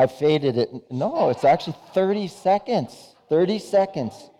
I faded it. No, it's actually 30 seconds. 30 seconds.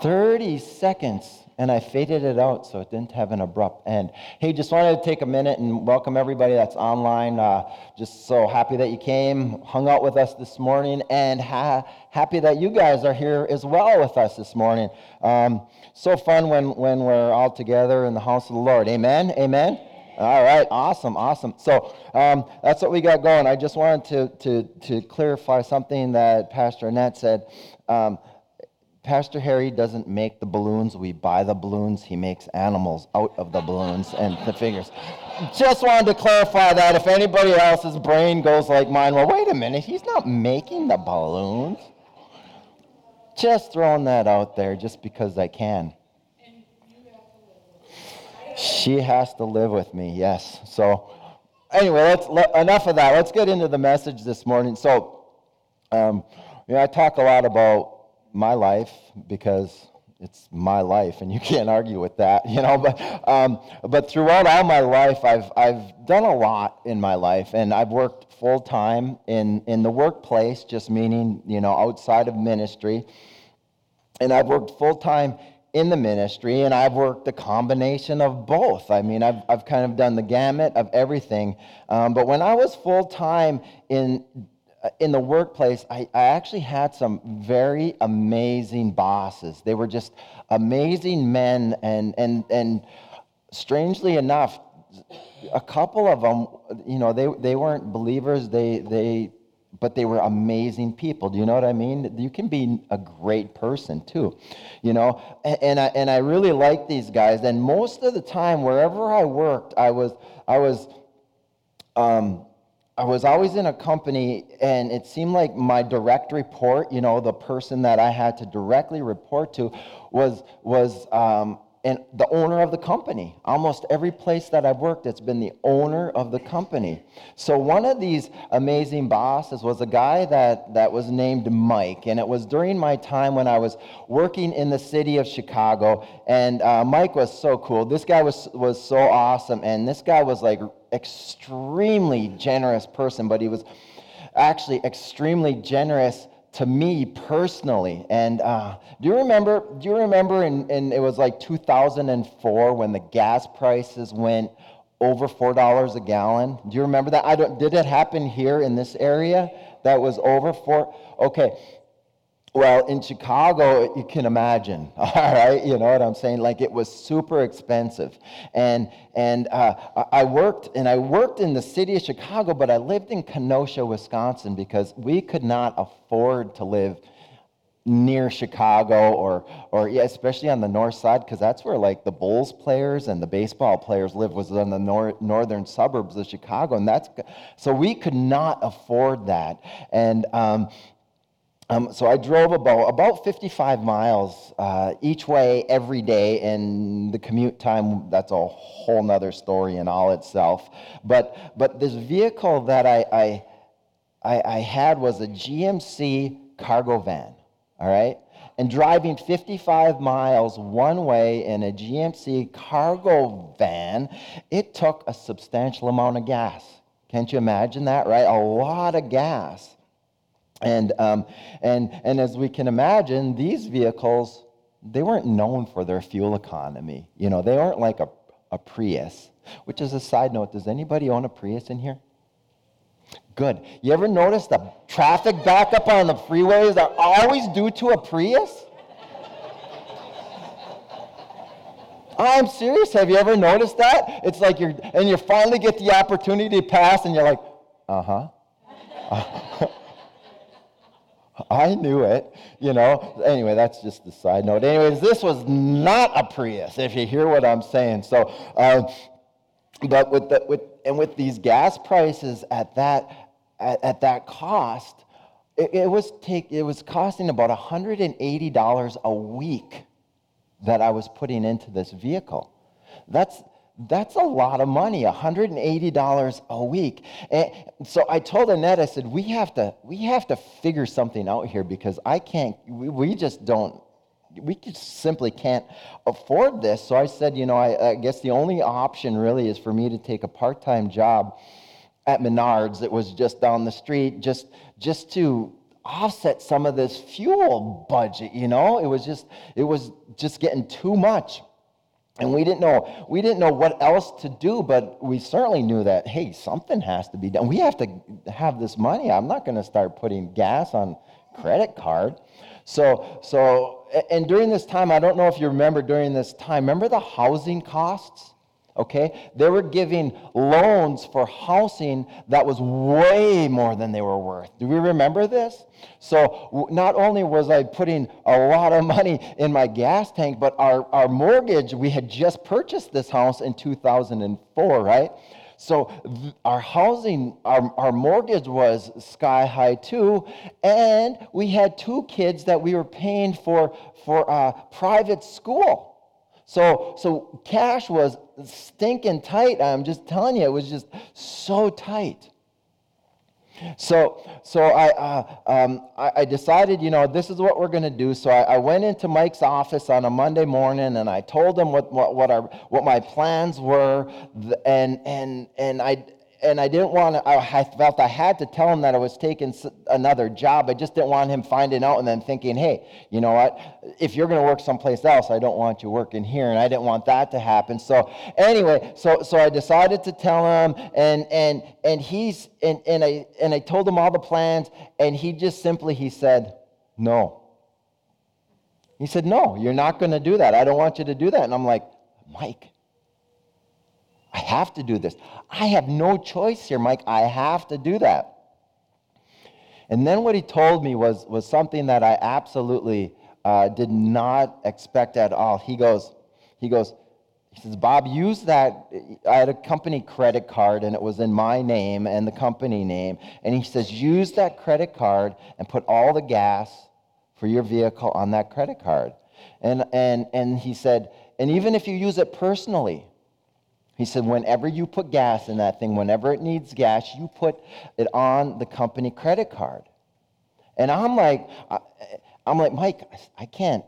30 seconds and I faded it out so it didn't have an abrupt end. Hey, just wanted to take a minute and welcome everybody that's online. Uh, just so happy that you came, hung out with us this morning, and ha- happy that you guys are here as well with us this morning. Um, so fun when, when we're all together in the house of the Lord. Amen? Amen? All right, awesome, awesome. So um, that's what we got going. I just wanted to, to, to clarify something that Pastor Annette said. Um, Pastor Harry doesn't make the balloons. We buy the balloons. He makes animals out of the balloons and the figures. Just wanted to clarify that if anybody else's brain goes like mine, well, wait a minute, he's not making the balloons. Just throwing that out there just because I can. She has to live with me, yes. So, anyway, let's let, enough of that. Let's get into the message this morning. So, um, you know, I talk a lot about my life because it's my life and you can't argue with that you know but um, but throughout all my life i've i've done a lot in my life and i've worked full time in in the workplace just meaning you know outside of ministry and i've worked full time in the ministry and i've worked a combination of both i mean i've, I've kind of done the gamut of everything um, but when i was full time in in the workplace, I, I, actually had some very amazing bosses. They were just amazing men, and and and strangely enough, a couple of them, you know, they they weren't believers. They they, but they were amazing people. Do you know what I mean? You can be a great person too, you know. And, and I and I really like these guys. And most of the time, wherever I worked, I was I was. Um, I was always in a company, and it seemed like my direct report, you know, the person that I had to directly report to, was was um, and the owner of the company. Almost every place that I've worked, it's been the owner of the company. So one of these amazing bosses was a guy that, that was named Mike. And it was during my time when I was working in the city of Chicago. And uh, Mike was so cool. This guy was, was so awesome. And this guy was like extremely generous person, but he was actually extremely generous to me personally. And uh, do you remember? Do you remember? In, in it was like 2004 when the gas prices went over four dollars a gallon. Do you remember that? I don't. Did it happen here in this area? That was over four. Okay. Well, in Chicago, you can imagine, all right? You know what I'm saying? Like it was super expensive. And, and uh, I worked, and I worked in the city of Chicago, but I lived in Kenosha, Wisconsin, because we could not afford to live near Chicago or, or yeah, especially on the north side, because that's where like the Bulls players and the baseball players live was in the nor- northern suburbs of Chicago. And that's, so we could not afford that. And, um, um, so I drove about, about 55 miles uh, each way every day, and the commute time, that's a whole nother story in all itself. But, but this vehicle that I, I, I, I had was a GMC cargo van, all right? And driving 55 miles one way in a GMC cargo van, it took a substantial amount of gas. Can't you imagine that, right? A lot of gas. And, um, and, and as we can imagine, these vehicles, they weren't known for their fuel economy. You know, they aren't like a, a Prius, which is a side note. Does anybody own a Prius in here? Good. You ever notice the traffic backup on the freeways are always due to a Prius? I'm serious. Have you ever noticed that? It's like you're, and you finally get the opportunity to pass, and you're like, uh huh. Uh-huh. I knew it, you know. Anyway, that's just the side note. Anyways, this was not a Prius, if you hear what I'm saying. So, uh, but with the with and with these gas prices at that at, at that cost, it, it, was take it was costing about $180 a week that I was putting into this vehicle. That's that's a lot of money, $180 a week. And so I told Annette, I said, we have to, we have to figure something out here because I can't, we, we just don't, we just simply can't afford this. So I said, you know, I, I guess the only option really is for me to take a part-time job at Menards. It was just down the street, just just to offset some of this fuel budget. You know, it was just it was just getting too much. And we didn't know we didn't know what else to do, but we certainly knew that hey, something has to be done. We have to have this money. I'm not going to start putting gas on credit card. So so and during this time, I don't know if you remember during this time, remember the housing costs? Okay? They were giving loans for housing that was way more than they were worth. Do we remember this? So not only was I putting a lot of money in my gas tank, but our, our mortgage, we had just purchased this house in 2004, right? So our housing, our, our mortgage was sky high too, and we had two kids that we were paying for for uh, private school. So, so cash was stinking tight. I'm just telling you, it was just so tight. So, so I, uh, um, I, I, decided, you know, this is what we're going to do. So I, I, went into Mike's office on a Monday morning and I told him what, what, what, our, what my plans were. And, and, and I, and I didn't want to, I felt I had to tell him that I was taking another job. I just didn't want him finding out and then thinking, hey, you know what? If you're going to work someplace else, I don't want you working here. And I didn't want that to happen. So anyway, so, so I decided to tell him and, and, and he's, and, and I, and I told him all the plans and he just simply, he said, no. He said, no, you're not going to do that. I don't want you to do that. And I'm like, Mike, I have to do this. I have no choice here, Mike. I have to do that. And then what he told me was, was something that I absolutely uh, did not expect at all. He goes, he goes, he says, Bob, use that. I had a company credit card and it was in my name and the company name. And he says, use that credit card and put all the gas for your vehicle on that credit card. And, and, and he said, and even if you use it personally, he said, whenever you put gas in that thing, whenever it needs gas, you put it on the company credit card. And I'm like, I'm like, Mike, I can't.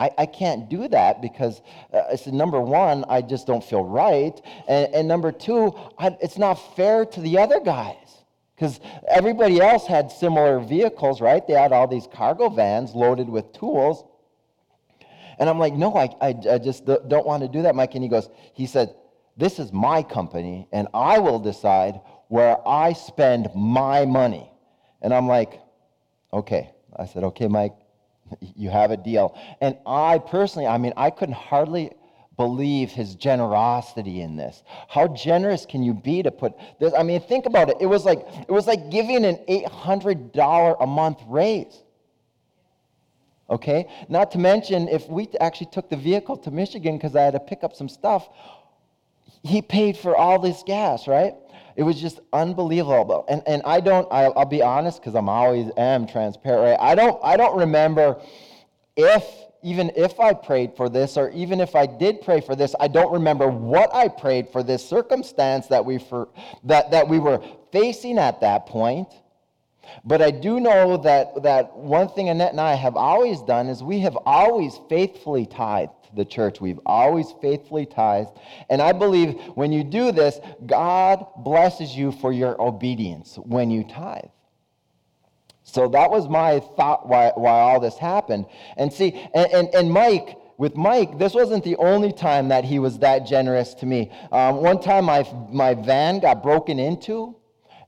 I, I can't do that because uh, I said, number one, I just don't feel right. And, and number two, I, it's not fair to the other guys because everybody else had similar vehicles, right? They had all these cargo vans loaded with tools. And I'm like, no, I, I, I just don't want to do that, Mike. And he goes, he said, this is my company, and I will decide where I spend my money. And I'm like, okay. I said, okay, Mike, you have a deal. And I personally, I mean, I couldn't hardly believe his generosity in this. How generous can you be to put this? I mean, think about it. It was like it was like giving an $800 a month raise. Okay? Not to mention if we actually took the vehicle to Michigan because I had to pick up some stuff, he paid for all this gas, right? It was just unbelievable. And, and I don't, I'll, I'll be honest, because I'm always am transparent, right? I don't, I don't remember if, even if I prayed for this, or even if I did pray for this, I don't remember what I prayed for this circumstance that we, for, that, that we were facing at that point. But I do know that, that one thing Annette and I have always done is we have always faithfully tithed the church. We've always faithfully tithed. And I believe when you do this, God blesses you for your obedience when you tithe. So that was my thought why, why all this happened. And see, and, and, and Mike, with Mike, this wasn't the only time that he was that generous to me. Um, one time my, my van got broken into.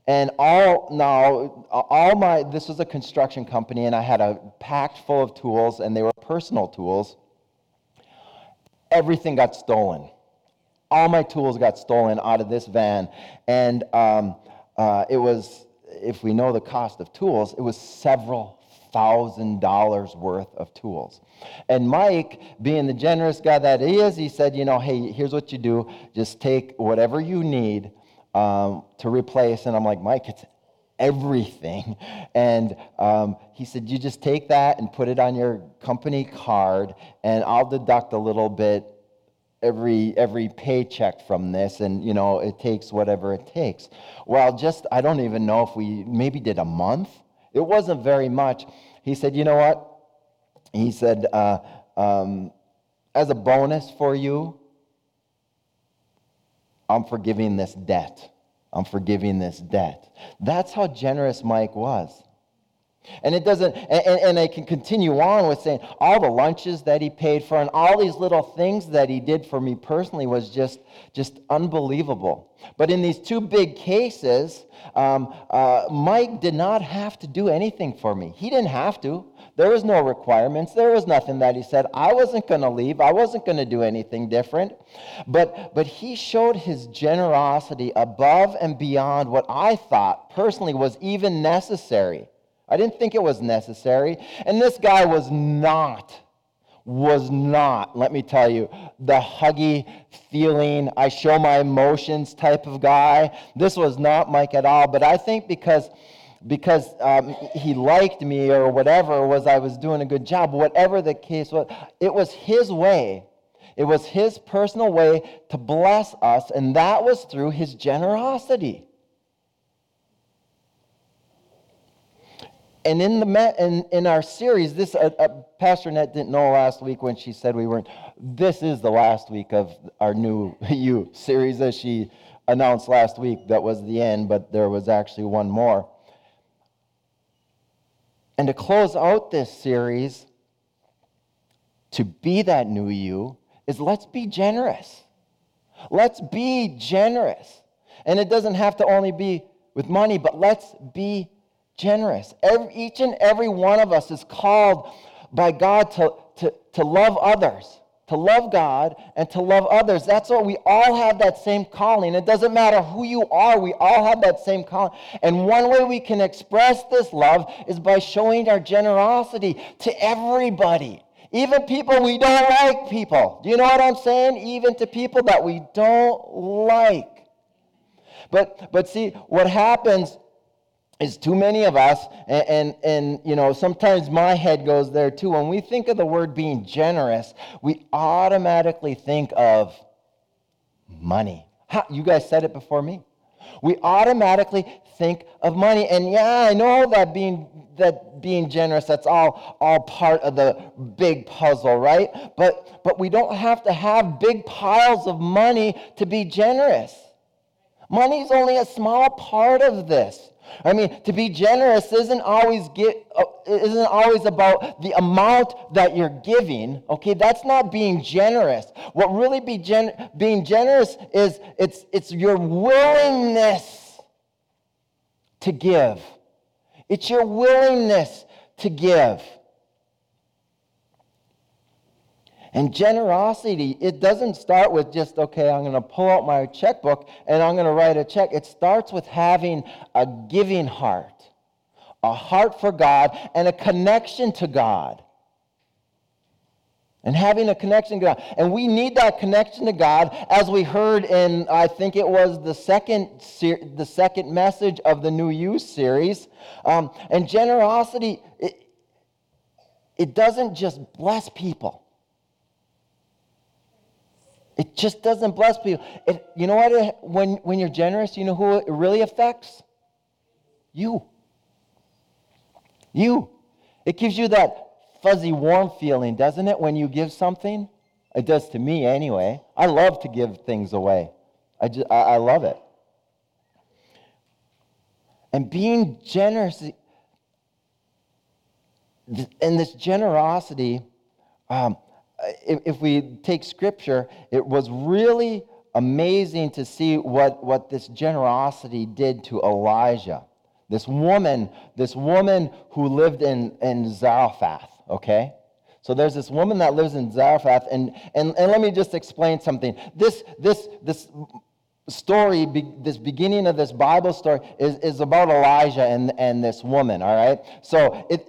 And all now, all my, this was a construction company, and I had a packed full of tools, and they were personal tools everything got stolen. All my tools got stolen out of this van. And um, uh, it was, if we know the cost of tools, it was several thousand dollars worth of tools. And Mike, being the generous guy that he is, he said, you know, hey, here's what you do. Just take whatever you need um, to replace. And I'm like, Mike, it's everything. And um, he said, You just take that and put it on your company card, and I'll deduct a little bit every every paycheck from this and you know it takes whatever it takes. Well just i don't even know if we maybe did a month? It wasn't very much. He said you know what? He said uh, um, as a bonus for you i'm forgiving this debt I'm forgiving this debt. That's how generous Mike was. And it doesn't, and, and I can continue on with saying all the lunches that he paid for and all these little things that he did for me personally was just, just unbelievable. But in these two big cases, um, uh, Mike did not have to do anything for me. He didn't have to. There was no requirements. There was nothing that he said. I wasn't going to leave. I wasn't going to do anything different. But, but he showed his generosity above and beyond what I thought personally was even necessary. I didn't think it was necessary. And this guy was not, was not, let me tell you, the huggy feeling, I show my emotions type of guy. This was not Mike at all. But I think because because um, he liked me or whatever was I was doing a good job, whatever the case was, it was his way. It was his personal way to bless us, and that was through his generosity. And in the in, in our series, this uh, uh, Pastor Net didn't know last week when she said we weren't. This is the last week of our new you series that she announced last week. That was the end, but there was actually one more. And to close out this series, to be that new you is let's be generous. Let's be generous, and it doesn't have to only be with money, but let's be generous. Every, each and every one of us is called by God to, to, to love others, to love God and to love others. That's what we all have that same calling. It doesn't matter who you are, we all have that same calling. And one way we can express this love is by showing our generosity to everybody. Even people we don't like, people. Do you know what I'm saying? Even to people that we don't like. But, but see, what happens is too many of us and, and, and, you know sometimes my head goes there too. When we think of the word being generous we automatically think of money. You guys said it before me. We automatically think of money. And yeah i know that being that being generous that's all all part of the big puzzle right? But but we don't have to have big piles of money to be generous. Money is only a small part of this I mean, to be generous isn't always get, uh, isn't always about the amount that you're giving. Okay, that's not being generous. What really be gen- being generous is it's it's your willingness to give. It's your willingness to give. And generosity, it doesn't start with just, okay, I'm going to pull out my checkbook and I'm going to write a check. It starts with having a giving heart, a heart for God, and a connection to God. And having a connection to God. And we need that connection to God, as we heard in, I think it was the second, the second message of the New You series. Um, and generosity, it, it doesn't just bless people. It just doesn't bless people. It, you know what? When, when you're generous, you know who it really affects? You. You. It gives you that fuzzy, warm feeling, doesn't it, when you give something? It does to me anyway. I love to give things away. I, just, I, I love it. And being generous, and this generosity, um, if, if we take scripture, it was really amazing to see what, what this generosity did to Elijah. This woman, this woman who lived in, in Zarephath, okay? So there's this woman that lives in Zarephath, and, and, and let me just explain something. This, this, this story, this beginning of this Bible story, is, is about Elijah and, and this woman, all right? So it,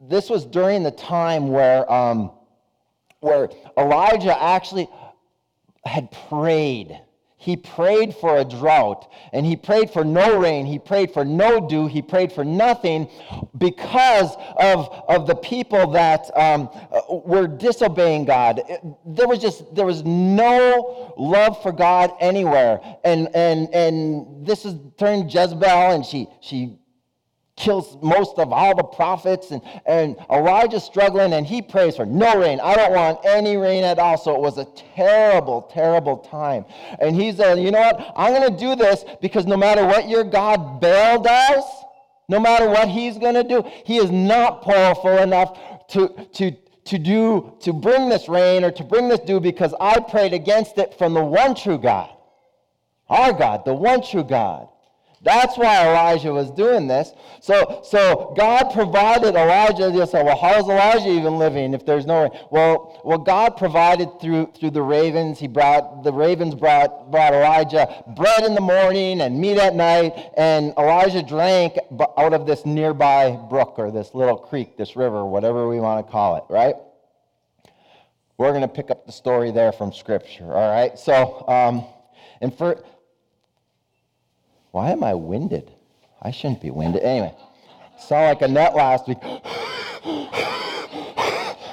this was during the time where um, where Elijah actually had prayed. He prayed for a drought and he prayed for no rain. He prayed for no dew. He prayed for nothing because of, of the people that um, were disobeying God. There was just, there was no love for God anywhere. And, and, and this is turned Jezebel and she, she kills most of all the prophets. And, and Elijah's struggling and he prays for no rain. I don't want any rain at all. So it was a terrible, terrible time. And he's saying, you know what? I'm going to do this because no matter what your God Baal does, no matter what he's going to do, he is not powerful enough to, to, to do to bring this rain or to bring this dew because I prayed against it from the one true God. Our God, the one true God. That's why Elijah was doing this. So, so God provided Elijah. You say, well, how is Elijah even living if there's no rain? Well, well, God provided through through the ravens. He brought the ravens brought brought Elijah bread in the morning and meat at night, and Elijah drank out of this nearby brook or this little creek, this river, whatever we want to call it, right? We're going to pick up the story there from Scripture. All right. So, um, and for why am I winded? I shouldn't be winded. Anyway, saw like Annette last week.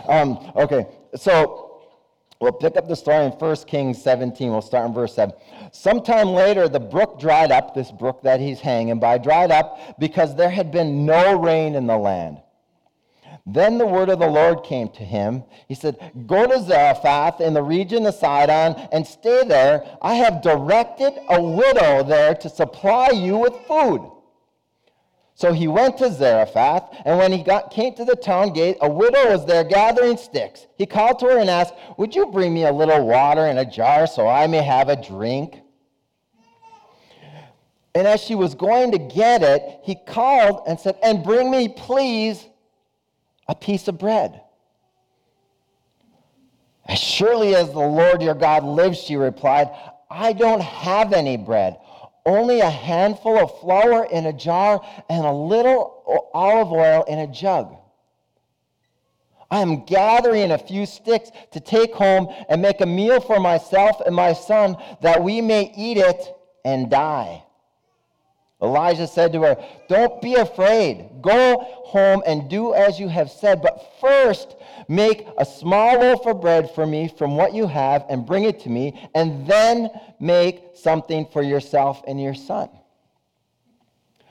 um, okay, so we'll pick up the story in 1 Kings 17. We'll start in verse 7. Sometime later, the brook dried up, this brook that he's hanging by, dried up because there had been no rain in the land. Then the word of the Lord came to him. He said, Go to Zarephath in the region of Sidon and stay there. I have directed a widow there to supply you with food. So he went to Zarephath, and when he got, came to the town gate, a widow was there gathering sticks. He called to her and asked, Would you bring me a little water in a jar so I may have a drink? And as she was going to get it, he called and said, And bring me, please, a piece of bread. As surely as the Lord your God lives, she replied, I don't have any bread, only a handful of flour in a jar and a little olive oil in a jug. I am gathering a few sticks to take home and make a meal for myself and my son that we may eat it and die. Elijah said to her, Don't be afraid. Go home and do as you have said, but first make a small loaf of bread for me from what you have and bring it to me, and then make something for yourself and your son.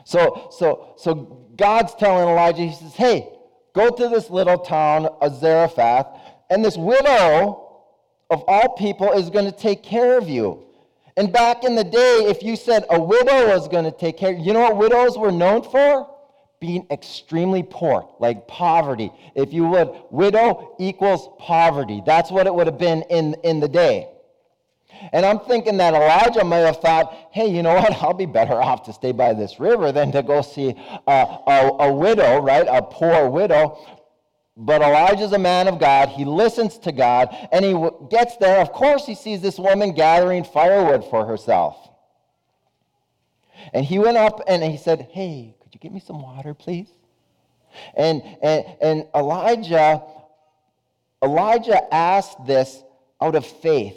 So, so, so God's telling Elijah, He says, Hey, go to this little town of Zarephath, and this widow of all people is going to take care of you. And back in the day, if you said a widow was going to take care, you know what widows were known for? Being extremely poor, like poverty. If you would, widow equals poverty. That's what it would have been in, in the day. And I'm thinking that Elijah may have thought, hey, you know what? I'll be better off to stay by this river than to go see a, a, a widow, right? A poor widow. But Elijah's a man of God. He listens to God, and he gets there. Of course, he sees this woman gathering firewood for herself. And he went up and he said, Hey, could you get me some water, please? And, and, and Elijah, Elijah asked this out of faith.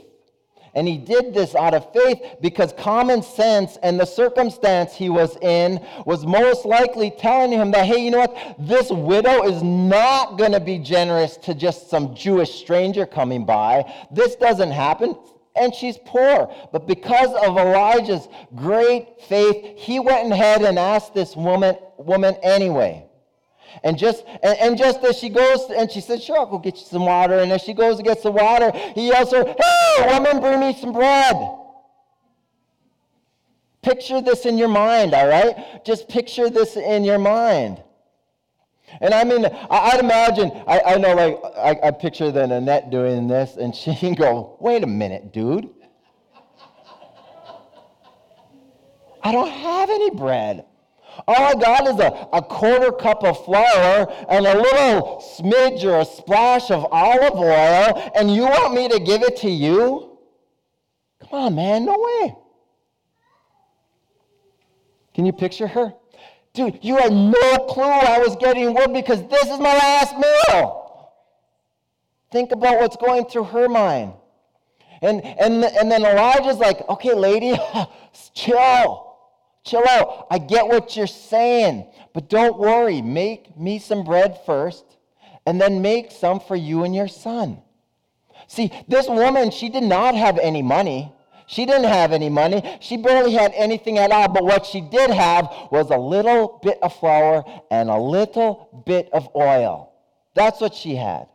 And he did this out of faith because common sense and the circumstance he was in was most likely telling him that, hey, you know what? This widow is not going to be generous to just some Jewish stranger coming by. This doesn't happen. And she's poor. But because of Elijah's great faith, he went ahead and asked this woman, woman anyway. And just and, and, just as she goes and she says, Sure, I'll go get you some water. And as she goes and gets the water, he yells her, Hey, woman, bring me some bread. Picture this in your mind, all right? Just picture this in your mind. And I mean, I, would imagine, I, I know, like, I, I picture the Annette doing this, and she can go, Wait a minute, dude. I don't have any bread. All I got is a, a quarter cup of flour and a little smidge or a splash of olive oil, and you want me to give it to you? Come on, man, no way. Can you picture her? Dude, you had no clue I was getting wood because this is my last meal. Think about what's going through her mind. And, and, and then Elijah's like, okay, lady, chill. Chill out. I get what you're saying, but don't worry. Make me some bread first, and then make some for you and your son. See, this woman, she did not have any money. She didn't have any money. She barely had anything at all. But what she did have was a little bit of flour and a little bit of oil. That's what she had.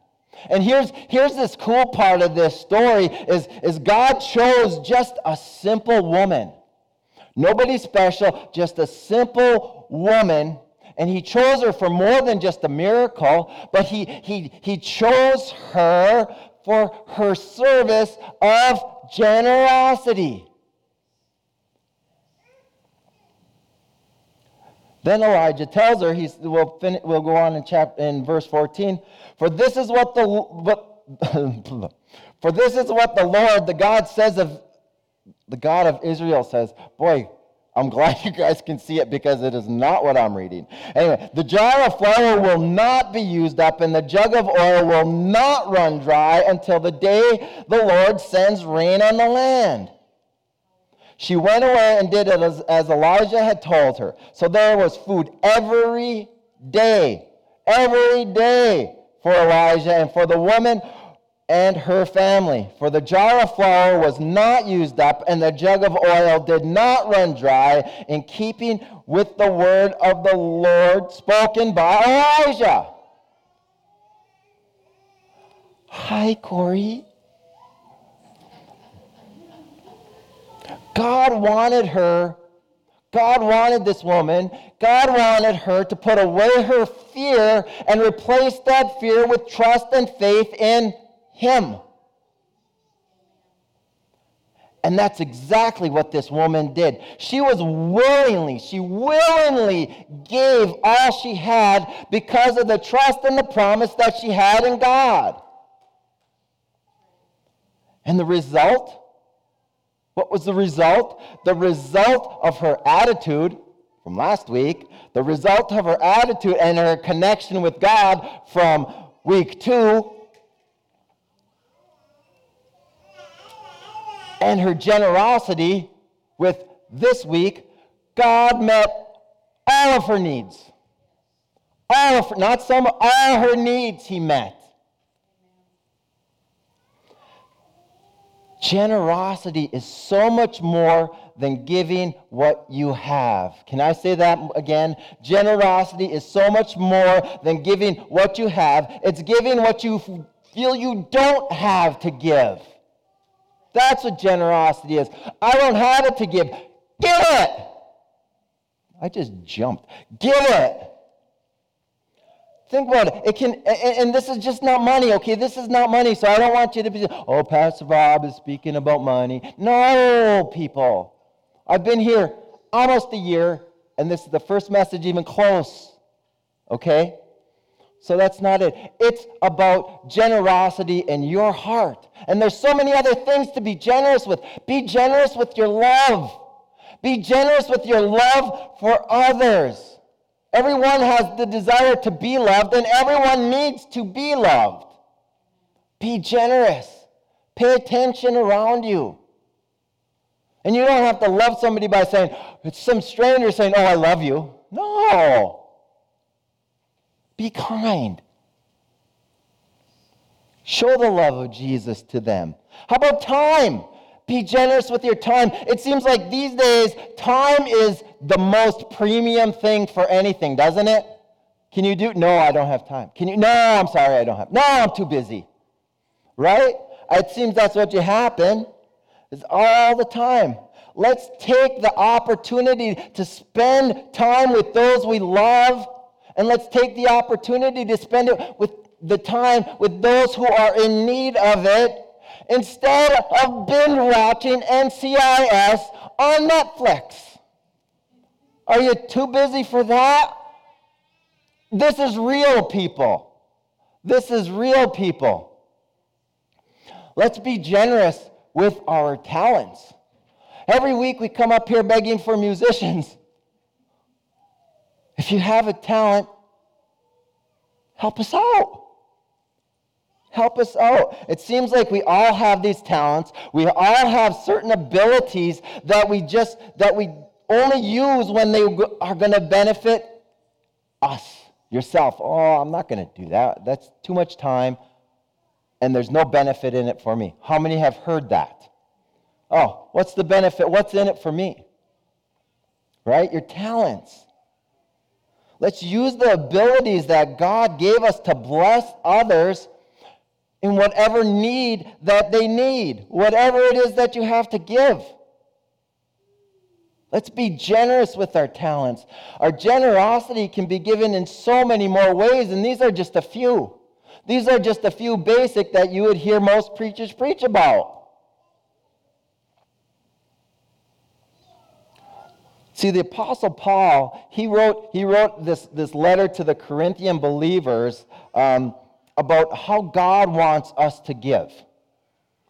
And here's, here's this cool part of this story is, is God chose just a simple woman. Nobody special, just a simple woman. And he chose her for more than just a miracle, but he, he, he chose her for her service of generosity. Then Elijah tells her, he's, we'll, fin- we'll go on in, chapter, in verse 14, for this is what the, what, for this is what the Lord, the God says of, the God of Israel says, boy, I'm glad you guys can see it because it is not what I'm reading. Anyway, the jar of flour will not be used up, and the jug of oil will not run dry until the day the Lord sends rain on the land. She went away and did it as, as Elijah had told her. So there was food every day, every day for Elijah and for the woman and her family. For the jar of flour was not used up, and the jug of oil did not run dry, in keeping with the word of the Lord spoken by Elijah. Hi, Corey. God wanted her, God wanted this woman, God wanted her to put away her fear and replace that fear with trust and faith in Him. And that's exactly what this woman did. She was willingly, she willingly gave all she had because of the trust and the promise that she had in God. And the result? What was the result? The result of her attitude from last week, the result of her attitude and her connection with God from week two, and her generosity with this week, God met all of her needs. All of her, not some, all her needs he met. Generosity is so much more than giving what you have. Can I say that again? Generosity is so much more than giving what you have. It's giving what you feel you don't have to give. That's what generosity is. I don't have it to give. Give it. I just jumped. Give it. Think about it. It can, and, this is just not money, okay? This is not money, so I don't want you to be, oh, Pastor Bob is speaking about money. No, people. I've been here almost a year, and this is the first message even close, okay? So that's not it. It's about generosity in your heart. And there's so many other things to be generous with. Be generous with your love. Be generous with your love for others. Everyone has the desire to be loved, and everyone needs to be loved. Be generous. Pay attention around you. And you don't have to love somebody by saying, it's some stranger saying, Oh, I love you. No. Be kind. Show the love of Jesus to them. How about time? Be generous with your time. It seems like these days, time is the most premium thing for anything, doesn't it? Can you do? No, I don't have time. Can you? No, I'm sorry, I don't have. No, I'm too busy. Right? It seems that's what you happen. It's all the time. Let's take the opportunity to spend time with those we love, and let's take the opportunity to spend it with the time with those who are in need of it instead of binge watching NCIS on Netflix. Are you too busy for that? This is real people. This is real people. Let's be generous with our talents. Every week we come up here begging for musicians. If you have a talent, help us out. Help us out. It seems like we all have these talents. We all have certain abilities that we just that we only use when they are going to benefit us, yourself. Oh, I'm not going to do that. That's too much time and there's no benefit in it for me. How many have heard that? Oh, what's the benefit? What's in it for me? Right? Your talents. Let's use the abilities that God gave us to bless others in whatever need that they need, whatever it is that you have to give. Let's be generous with our talents. Our generosity can be given in so many more ways, and these are just a few. These are just a few basic that you would hear most preachers preach about. See, the Apostle Paul, he wrote, he wrote this, this letter to the Corinthian believers um, about how God wants us to give.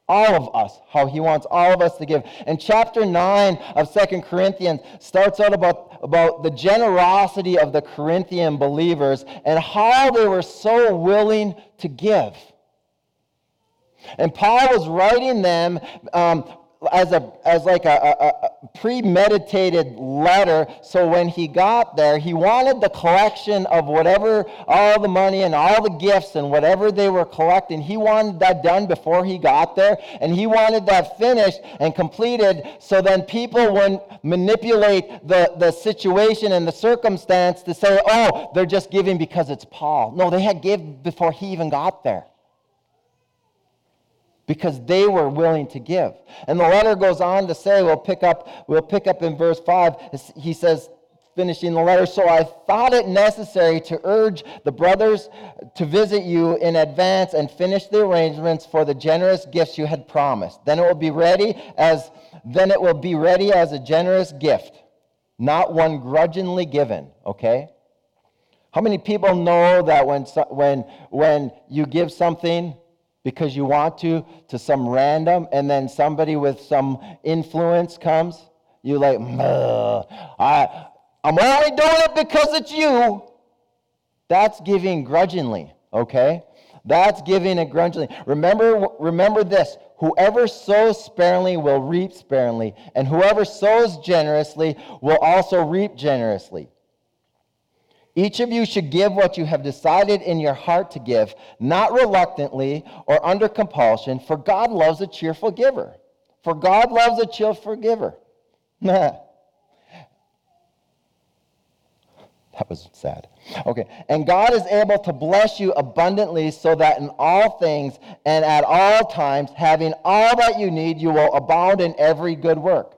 All of us, how he wants all of us to give. And chapter 9 of Second Corinthians starts out about, about the generosity of the Corinthian believers and how they were so willing to give. And Paul was writing them um, as a as like a, a, a, premeditated letter. So when he got there he wanted the collection of whatever all the money and all the gifts and whatever they were collecting. He wanted that done before he got there and he wanted that finished and completed so then people wouldn't manipulate the, the situation and the circumstance to say oh they're just giving because it's paul. No they had give before he even got there because they were willing to give. And the letter goes on to say, we'll pick up, we'll pick up in verse 5. He says, finishing the letter, so I thought it necessary to urge the brothers to visit you in advance and finish the arrangements for the generous gifts you had promised. Then it will be ready as then it will be ready as a generous gift, not one grudgingly given, okay? How many people know that when, when, when you give something, because you want to to some random and then somebody with some influence comes you like i i'm only doing it because it's you. That's giving grudgingly okay? That's giving it grudgingly. Remember remember this whoever sows sparingly will reap sparingly and whoever sows generously will also reap generously each of you should give what you have decided in your heart to give, not reluctantly or under compulsion, for God loves a cheerful giver. For God loves a cheerful giver. that was sad. Okay. And God is able to bless you abundantly so that in all things and at all times, having all that you need, you will abound in every good work.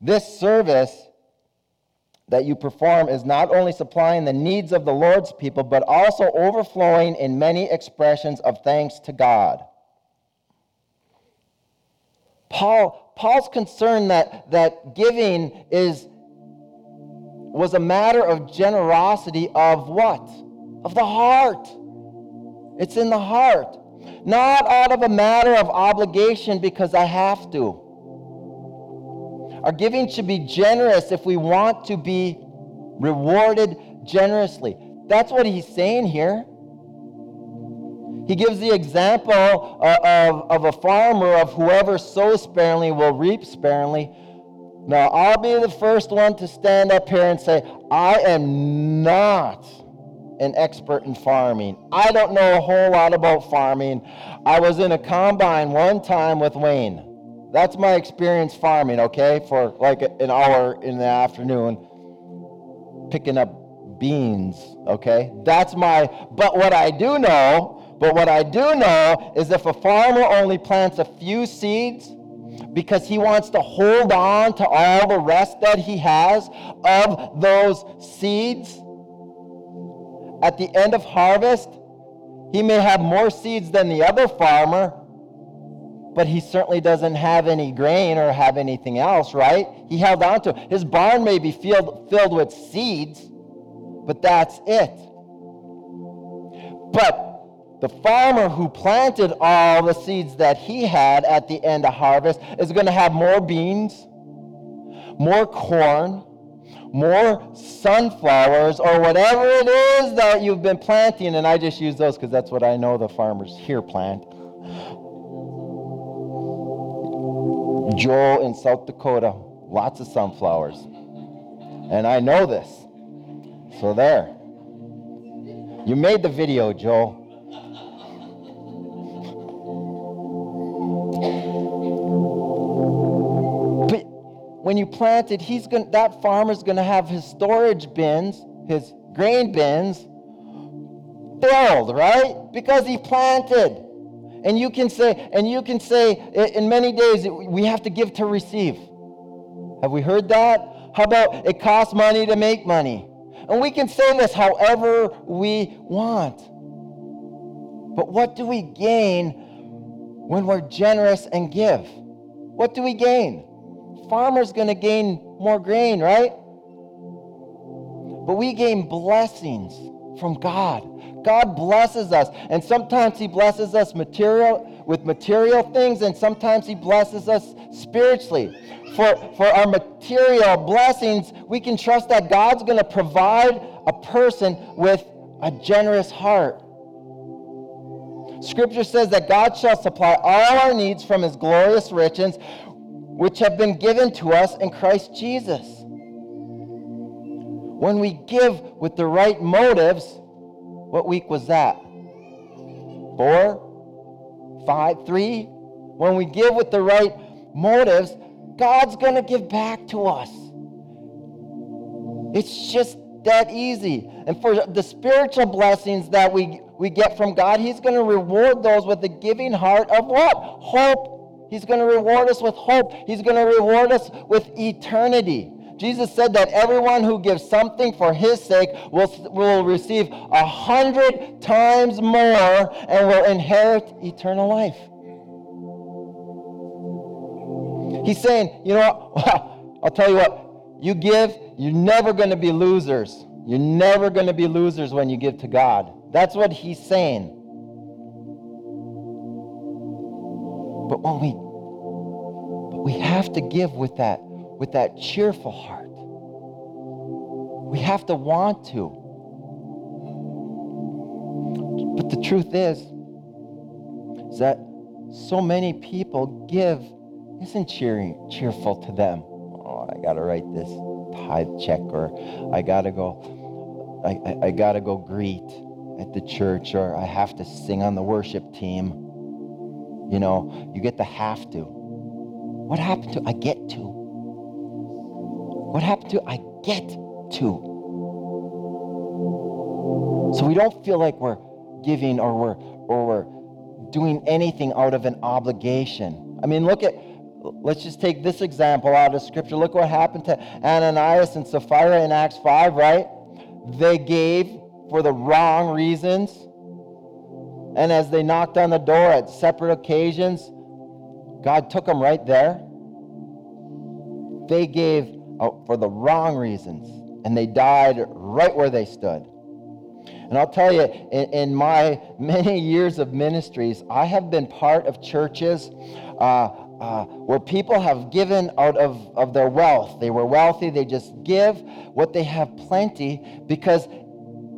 This service that you perform is not only supplying the needs of the Lord's people, but also overflowing in many expressions of thanks to God. Paul, Paul's concern that, that giving is, was a matter of generosity of what? Of the heart. It's in the heart. Not out of a matter of obligation because I have to. Our giving should be generous if we want to be rewarded generously. That's what he's saying here. He gives the example uh, of, of a farmer of whoever sows sparingly will reap sparingly. Now, I'll be the first one to stand up here and say, I am not an expert in farming. I don't know a whole lot about farming. I was in a combine one time with Wayne. That's my experience farming, okay, for like an hour in the afternoon, picking up beans, okay? That's my, but what I do know, but what I do know is if a farmer only plants a few seeds, because he wants to hold on to all the rest that he has of those seeds. At the end of harvest, he may have more seeds than the other farmer, but he certainly doesn't have any grain or have anything else, right? He held on to it. His barn may be filled, filled with seeds, but that's it. But the farmer who planted all the seeds that he had at the end of harvest is going to have more beans, more corn, more sunflowers, or whatever it is that you've been planting. And I just use those because that's what I know the farmers here plant. Joel in South Dakota, lots of sunflowers. And I know this. So there. You made the video, Joel. But when you plant it, he's gonna—that farmer's to have his storage bins, his grain bins filled, right? Because he planted. And you can say, and you can say in many days we have to give to receive. Have we heard that? How about it costs money to make money? And we can say this however we want. But what do we gain when we're generous and give? What do we gain? Farmer's going to gain more grain, right? But we gain blessings from God. God blesses us, and sometimes He blesses us material with material things, and sometimes He blesses us spiritually. For, for our material blessings, we can trust that God's going to provide a person with a generous heart. Scripture says that God shall supply all our needs from his glorious riches, which have been given to us in Christ Jesus. When we give with the right motives, what week was that? Four? Five? Three? When we give with the right motives, God's going to give back to us. It's just that easy. And for the spiritual blessings that we, we get from God, He's going to reward those with a giving heart of what? Hope. He's going to reward us with hope. He's going to reward us with eternity. Jesus said that everyone who gives something for his sake will, will receive a hundred times more and will inherit eternal life. He's saying, you know what? I'll tell you what, you give, you're never going to be losers. You're never going to be losers when you give to God. That's what he's saying. But when we but we have to give with that with that cheerful heart. We have to want to. But the truth is, is that so many people give isn't cheering, cheerful to them. Oh, I got to write this tithe check, or I got to go, I, I, I got to go greet at the church, or I have to sing on the worship team. You know, you get the have to. What happened to I get to? What happened to I get to? So we don't feel like we're giving or we're or we're doing anything out of an obligation. I mean, look at let's just take this example out of scripture. Look what happened to Ananias and Sapphira in Acts 5, right? They gave for the wrong reasons. And as they knocked on the door at separate occasions, God took them right there. They gave for the wrong reasons, and they died right where they stood. And I'll tell you, in, in my many years of ministries, I have been part of churches uh, uh, where people have given out of, of their wealth. They were wealthy, they just give what they have plenty because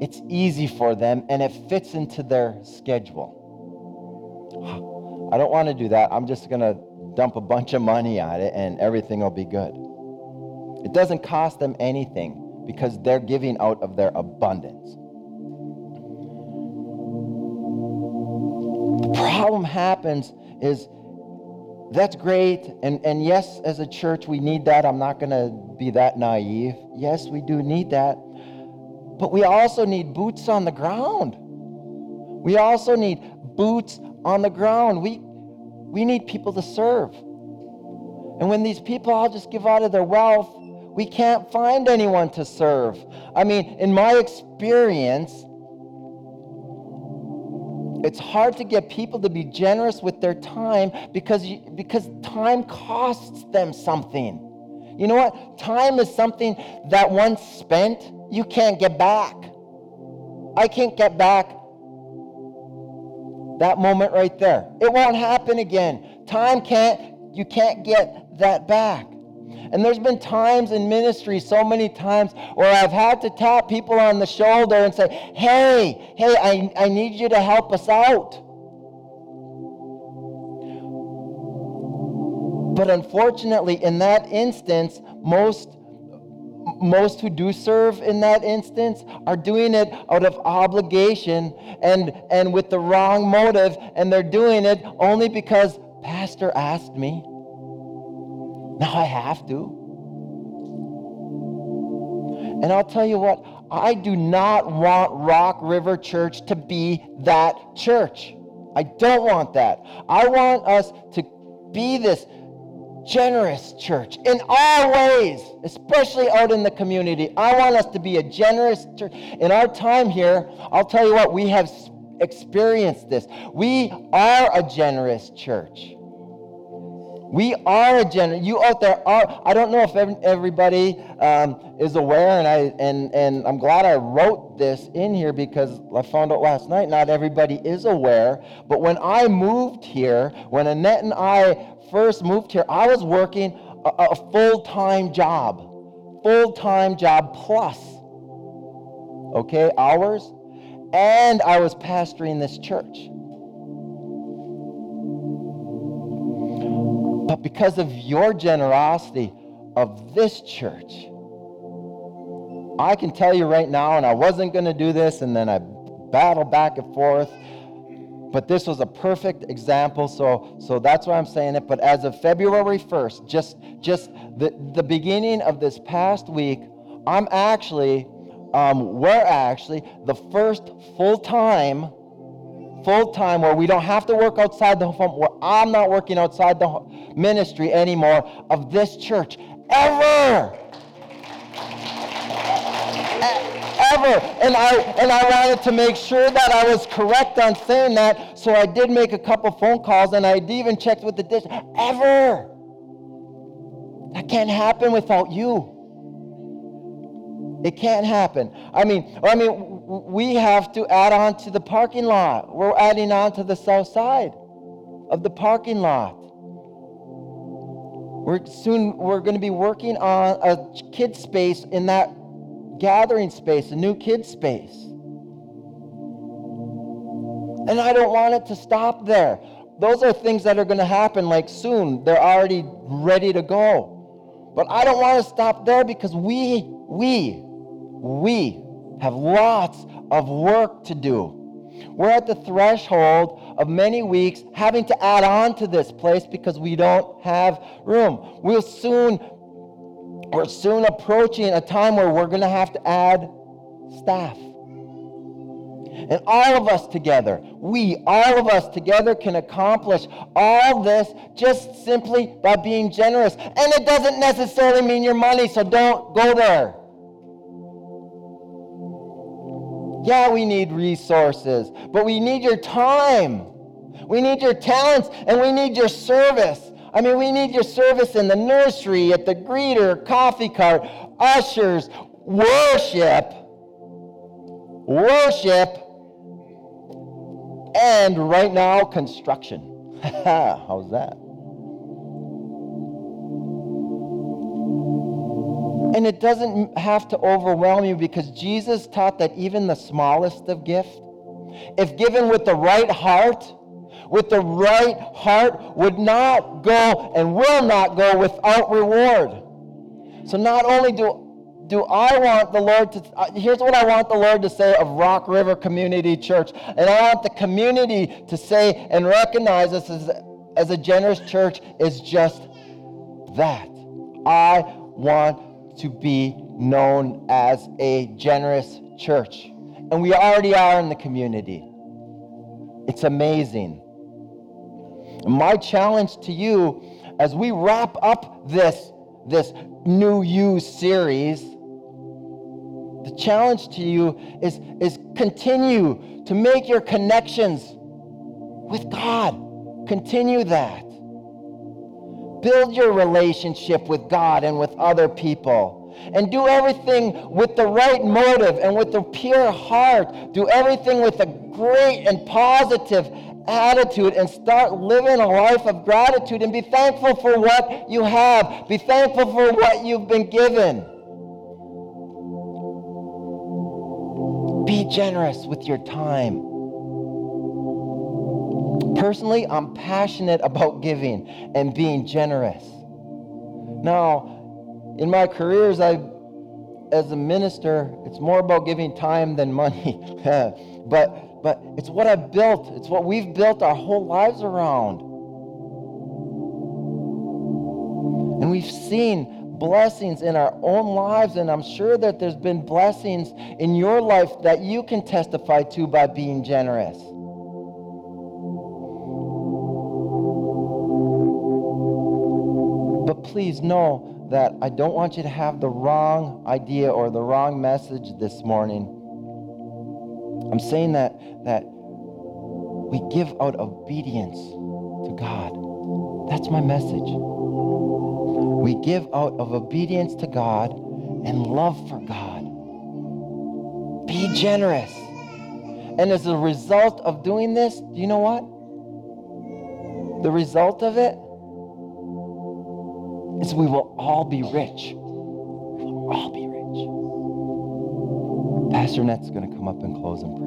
it's easy for them and it fits into their schedule. I don't want to do that. I'm just going to dump a bunch of money on it and everything will be good. It doesn't cost them anything because they're giving out of their abundance. The problem happens is that's great. And, and yes, as a church, we need that. I'm not going to be that naive. Yes, we do need that. But we also need boots on the ground. We also need boots on the ground. We, we need people to serve. And when these people all just give out of their wealth, we can't find anyone to serve. I mean, in my experience, it's hard to get people to be generous with their time because, you, because time costs them something. You know what? Time is something that once spent, you can't get back. I can't get back that moment right there. It won't happen again. Time can't, you can't get that back. And there's been times in ministry, so many times, where I've had to tap people on the shoulder and say, hey, hey, I, I need you to help us out. But unfortunately, in that instance, most most who do serve in that instance are doing it out of obligation and, and with the wrong motive, and they're doing it only because Pastor asked me. Now I have to. And I'll tell you what, I do not want Rock River Church to be that church. I don't want that. I want us to be this generous church in all ways, especially out in the community. I want us to be a generous church. In our time here, I'll tell you what, we have experienced this. We are a generous church. We are a generous. You out there are. I don't know if everybody um, is aware, and I and and I'm glad I wrote this in here because I found out last night not everybody is aware. But when I moved here, when Annette and I first moved here, I was working a, a full time job, full time job plus, okay, hours, and I was pastoring this church. But because of your generosity of this church, I can tell you right now, and I wasn't going to do this, and then I battled back and forth but this was a perfect example so so that's why i'm saying it. But as of february 1st just just the, the beginning of this past week i'm actually um, we're actually the first full-time full-time where we don't have to work outside the home where i'm not working outside the ministry anymore of this church ever ever. And I and I wanted to make sure that I was correct on saying that. So I did make a couple phone calls and I even checked with the dish. Ever. That can't happen without you. It can't happen. I mean, I mean, we have to add on to the parking lot. We're adding on to the south side of the parking lot. We're soon we're going to be working on a kid space in that gathering space, a new kid space. And I don't want it to stop there. Those are things that are going to happen like soon. They're already ready to go. But I don't want to stop there because we, we, we have lots of work to do. We're at the threshold of many weeks having to add on to this place because we don't have room. We'll soon we're soon approaching a time where we're going to have to add staff. And all of us together, we, all of us together, can accomplish all this just simply by being generous. And it doesn't necessarily mean your money, so don't go there. Yeah, we need resources, but we need your time. We need your talents, and we need your service. I mean, we need your service in the nursery, at the greeter, coffee cart, ushers, worship, worship, and right now, construction. How's that? And it doesn't have to overwhelm you because Jesus taught that even the smallest of gifts, if given with the right heart, with the right heart would not go and will not go without reward. So not only do do I want the Lord to, uh, here's what I want the Lord to say of Rock River Community Church. And I want the community to say and recognize us as, as a generous church is just that. I want to be known as a generous church. And we already are in the community. It's amazing. My challenge to you as we wrap up this, this New You series, the challenge to you is, is continue to make your connections with God. Continue that. Build your relationship with God and with other people. And do everything with the right motive and with the pure heart. Do everything with a great and positive attitude and start living a life of gratitude and be thankful for what you have. Be thankful for what you've been given. Be generous with your time. Personally, I'm passionate about giving and being generous. Now, in my careers, I, as a minister, it's more about giving time than money. but, but it's what I've built. It's what we've built our whole lives around. And we've seen blessings in our own lives, and I'm sure that there's been blessings in your life that you can testify to by being generous. Please know that I don't want you to have the wrong idea or the wrong message this morning. I'm saying that that we give out obedience to God. That's my message. We give out of obedience to God and love for God. Be generous. And as a result of doing this, do you know what? The result of it is we will all be rich. We will all be rich. Pastor Net's going to come up and close in prayer.